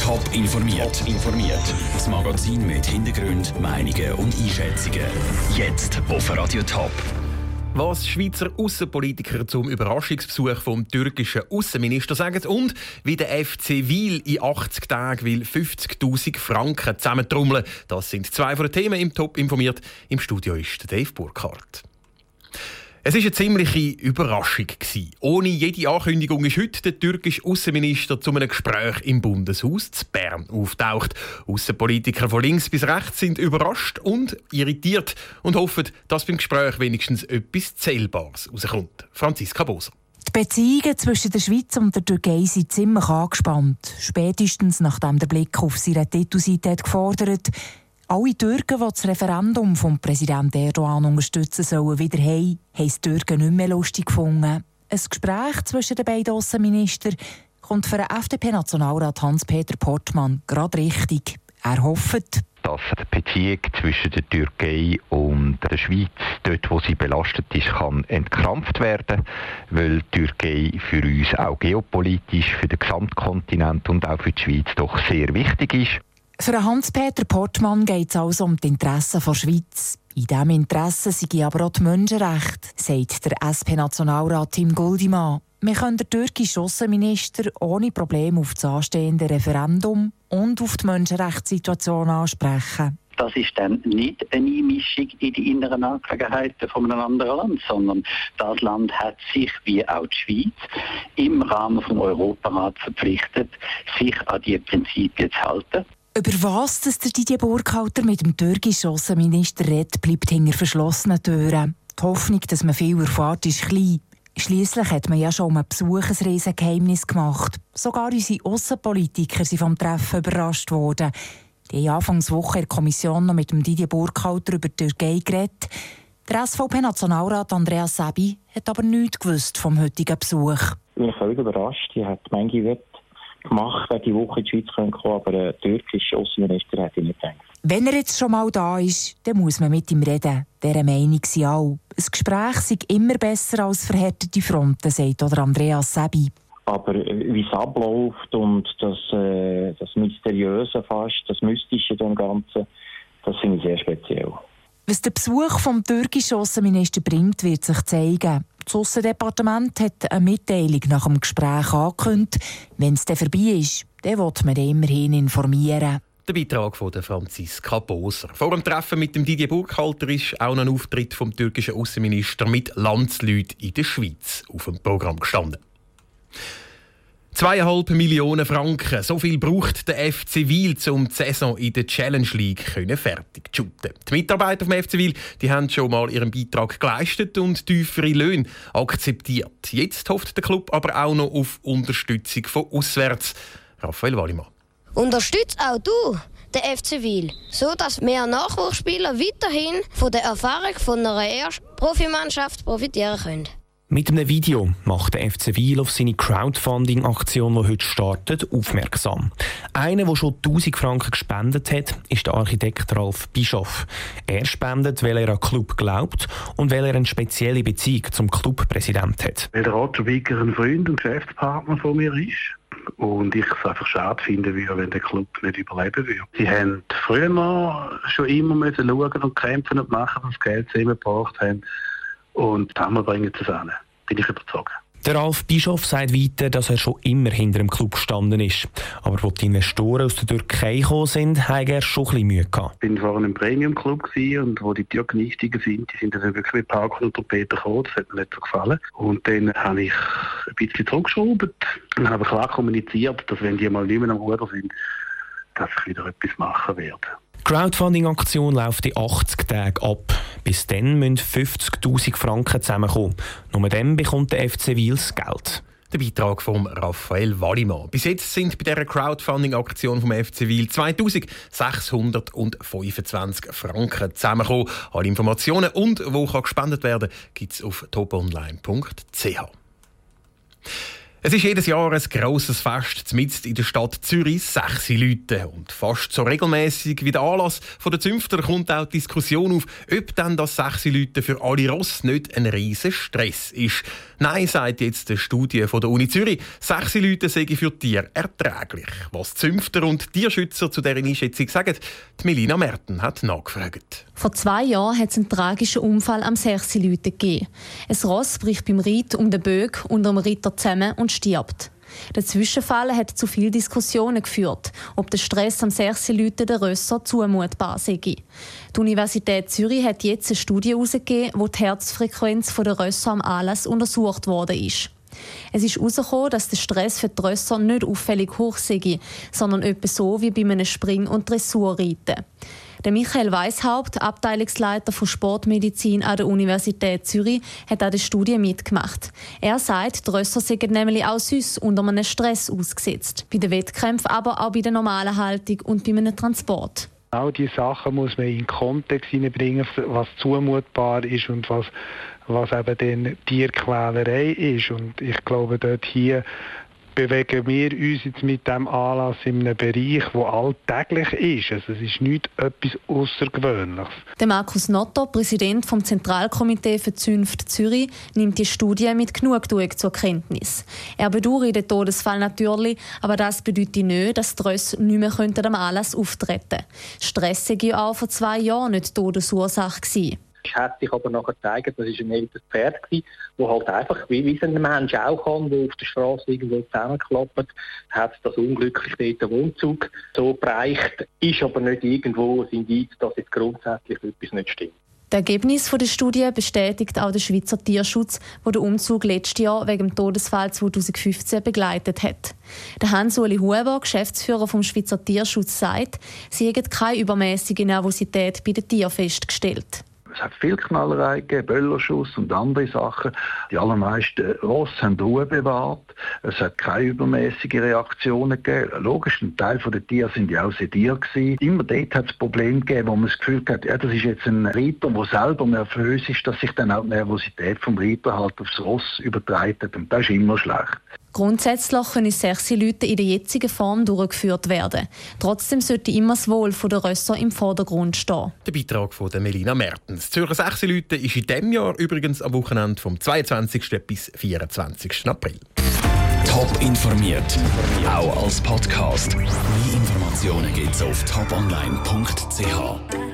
Top informiert. informiert. Das Magazin mit Hintergrund, Meinungen und Einschätzungen. Jetzt auf Radio Top. Was Schweizer Außenpolitiker zum Überraschungsbesuch vom türkischen Außenminister sagen und wie der FC Wiel in 80 Tagen will 50.000 Franken zusammentrommeln. Das sind zwei von den Themen im Top informiert. Im Studio ist Dave Burkhardt. Es war eine ziemliche Überraschung. Ohne jede Ankündigung ist heute der türkische Außenminister zu einem Gespräch im Bundeshaus zu Bern auftaucht. Außenpolitiker von links bis rechts sind überrascht und irritiert und hoffen, dass beim Gespräch wenigstens etwas Zählbares rauskommt. Franziska Boser. Die Beziehungen zwischen der Schweiz und der Türkei sind ziemlich angespannt. Spätestens nachdem der Blick auf seine Titelseite gefordert alle Türken, die das Referendum vom Präsident Erdogan unterstützen sollen, wieder heim, haben die Türken nicht mehr lustig gefunden. Ein Gespräch zwischen den beiden Außenministern kommt für den FDP-Nationalrat Hans-Peter Portmann gerade richtig. Er hofft, dass die Beziehung zwischen der Türkei und der Schweiz, dort wo sie belastet ist, kann entkrampft werden, weil die Türkei für uns auch geopolitisch, für den Gesamtkontinent und auch für die Schweiz doch sehr wichtig ist. Für Hans-Peter Portmann geht es also um die Interessen der Schweiz. In diesem Interesse sind aber auch die Menschenrechte, sagt der SP-Nationalrat Tim Guldimann. Wir können den türkischen Außenminister ohne Probleme auf das anstehende Referendum und auf die Menschenrechtssituation ansprechen. Das ist dann nicht eine Einmischung in die inneren Angelegenheiten von einem anderen Land, sondern das Land hat sich, wie auch die Schweiz, im Rahmen des Europarats verpflichtet, sich an die Prinzipien zu halten. Über was dass der Didier Burkhalter mit dem türkischen Außenminister redet, bleibt hinter verschlossenen Türen. Die Hoffnung, dass man viel erfährt, ist klein. Schliesslich hat man ja schon um Besuch ein Riesengeheimnis gemacht. Sogar unsere Außenpolitiker sind vom Treffen überrascht worden. Die Anfangswoche in der Kommission noch mit dem Didier Burkhalter über die Türkei geredet. Der SVP-Nationalrat Andreas Sebi hat aber nichts gewusst vom heutigen Besuch. Ich bin völlig überrascht. Ich hätte manche gemacht, wer die Woche in die Schweiz kommen könnte, aber ein türkischer Außenminister hätte ich nicht gedacht. Wenn er jetzt schon mal da ist, dann muss man mit ihm reden. Dieser Meinung sind alle. Ein Gespräch sei immer besser als verhärtete Fronten, sagt oder Andreas Sebi. Aber äh, wie es abläuft und das, äh, das Mysteriöse fast, das Mystische dem Ganzen, das finde ich sehr speziell. Was der Besuch vom türkischen Außenminister bringt, wird sich zeigen. Das Aussendepartement hat eine Mitteilung nach dem Gespräch angekündigt. Wenn es dann vorbei ist, dann wird man immerhin informieren. Der Beitrag von Franziska Boser. Vor dem Treffen mit dem Didier Burkhalter ist auch ein Auftritt vom türkischen Außenminister mit Landsleuten in der Schweiz auf dem Programm gestanden. Zweieinhalb Millionen Franken. So viel braucht der FC Wiel, um die Saison in der Challenge League fertig zu shooten. Die Mitarbeiter vom FC die haben schon mal ihren Beitrag geleistet und tiefere Löhne akzeptiert. Jetzt hofft der Club aber auch noch auf Unterstützung von auswärts. Raphael Wallimann. Unterstützt auch du den FC Wiel, so dass mehr Nachwuchsspieler weiterhin von der Erfahrung von einer ersten Profimannschaft profitieren können. Mit einem Video macht der FC Wiel auf seine Crowdfunding-Aktion, die heute startet, aufmerksam. Einer, der schon 1000 Franken gespendet hat, ist der Architekt Ralf Bischoff. Er spendet, weil er an Club glaubt und weil er eine spezielle Beziehung zum Clubpräsident hat. Weil der Roger Wicker ein Freund und Geschäftspartner von mir ist und ich es einfach schade finden würde, wenn der Club nicht überleben würde. Sie haben früher schon immer müssen schauen und kämpfen und machen, dass Geld zusammengebracht haben und Hammer bringen zusammen. Bin ich überzeugt. Der Ralf Bischof sagt weiter, dass er schon immer hinter dem Club gestanden ist. Aber wo die Investoren aus der Türkei gekommen sind, hat er schon ein bisschen Mühe gehabt. Ich war vorhin im Premium-Club und wo die Türken eingestiegen sind, die sind dann wirklich mit Park und Trompeten gekommen. Das hat mir nicht so gefallen. Und dann habe ich ein bisschen zurückgeschraubt und habe klar kommuniziert, dass wenn die mal nicht mehr am Ruder sind, dass ich wieder etwas machen werde. Crowdfunding-Aktion läuft in 80 Tagen ab. Bis dann müssen 50.000 Franken zusammenkommen. Nur dann bekommt der FC Wils Geld. Der Beitrag von Raphael Wallimann. Bis jetzt sind bei dieser Crowdfunding-Aktion vom FC Wil 2625 Franken zusammengekommen. Alle Informationen und wo kann gespendet werden, gibt es auf toponline.ch. Es ist jedes Jahr ein grosses Fest mitten in der Stadt Zürich, sechs Leute. Und fast so regelmäßig wie der Anlass der Zünfter kommt auch die Diskussion auf, ob dann das sechs Leute für alle Ross nicht ein riesen Stress ist. Nein, sagt jetzt eine Studie von der Uni Zürich. Sechs Leute seien für Tiere erträglich. Was Zünfter und Tierschützer zu dieser Einschätzung sagen, die Melina Merten hat nachgefragt. Vor zwei Jahren hat es einen tragischen Unfall am Sechsi-Leuten gegeben. Ein Ross bricht beim Reit um den Böck unter dem Ritter zusammen und stirbt. Der Zwischenfall hat zu vielen Diskussionen geführt, ob der Stress am Sechsi-Leuten der Rösser zumutbar sei. Die Universität Zürich hat jetzt eine Studie herausgegeben, wo die Herzfrequenz der Rösser am Anlass untersucht worden ist. Es ist herausgekommen, dass der Stress für die Rösser nicht auffällig hoch sei, sondern etwa so wie bei einem Spring- und Dressurreiten. Der Michael Weishaupt, Abteilungsleiter von Sportmedizin an der Universität Zürich, hat an der Studie mitgemacht. Er sagt, die Rösser sind nämlich auch süß unter einem Stress ausgesetzt. Bei den Wettkämpfen, aber auch bei der normalen Haltung und bei einem Transport. All diese Sachen muss man in den Kontext hineinbringen, was zumutbar ist und was, was eben dann Tierquälerei ist. Und ich glaube, dort hier bewegen wir uns jetzt mit dem Anlass in einem Bereich, der alltäglich ist. Also es ist nicht etwas Außergewöhnliches. Der Markus Notto, Präsident vom Zentralkomitee für Zünft Zürich, nimmt die Studie mit Genugtuung zur Kenntnis. Er bedauert den Todesfall natürlich, aber das bedeutet nicht, dass die Rösse nicht mehr am Anlass auftreten Stress war auch vor zwei Jahren nicht Todesursache. Gewesen. Es hat sich aber nachher gezeigt, das war ein älteres Pferd, das halt einfach, wie, wie ein Mensch auch kann, der auf der Straße irgendwo zusammenklappt, hat das unglücklich dort den Wohnzug so bereicht, ist aber nicht irgendwo ein Indiz, dass jetzt grundsätzlich etwas nicht stimmt. Das Ergebnis der Studie bestätigt auch der Schweizer Tierschutz, der den Umzug letztes Jahr wegen dem Todesfall 2015 begleitet hat. Der Hans-Uli Huber, Geschäftsführer vom Schweizer Tierschutz, sagt, sie hätten keine übermäßige Nervosität bei den Tieren festgestellt. Es hat viel Knallerei gegeben, Böllerschuss und andere Sachen. Die allermeisten Ross haben Ruhe bewahrt. Es hat keine übermäßigen Reaktionen gegeben. Logisch, ein Teil der Tiere sind ja auch sediert gewesen. Immer dort hat es Probleme gegeben, wo man das Gefühl hat, ja, das ist jetzt ein Reiter, der selber nervös ist, dass sich dann auch die Nervosität vom Reiter halt aufs Ross übertreibt. Und das ist immer schlecht. Grundsätzlich können sechs Leute in der jetzigen Form durchgeführt werden. Trotzdem sollte immer das Wohl der Rösser im Vordergrund stehen. Der Beitrag von Melina Mertens. Zürcher sechs Leute ist in diesem Jahr übrigens am Wochenende vom 22. bis 24. April. Top informiert, auch als Podcast. Mehr Informationen gibt es auf toponline.ch.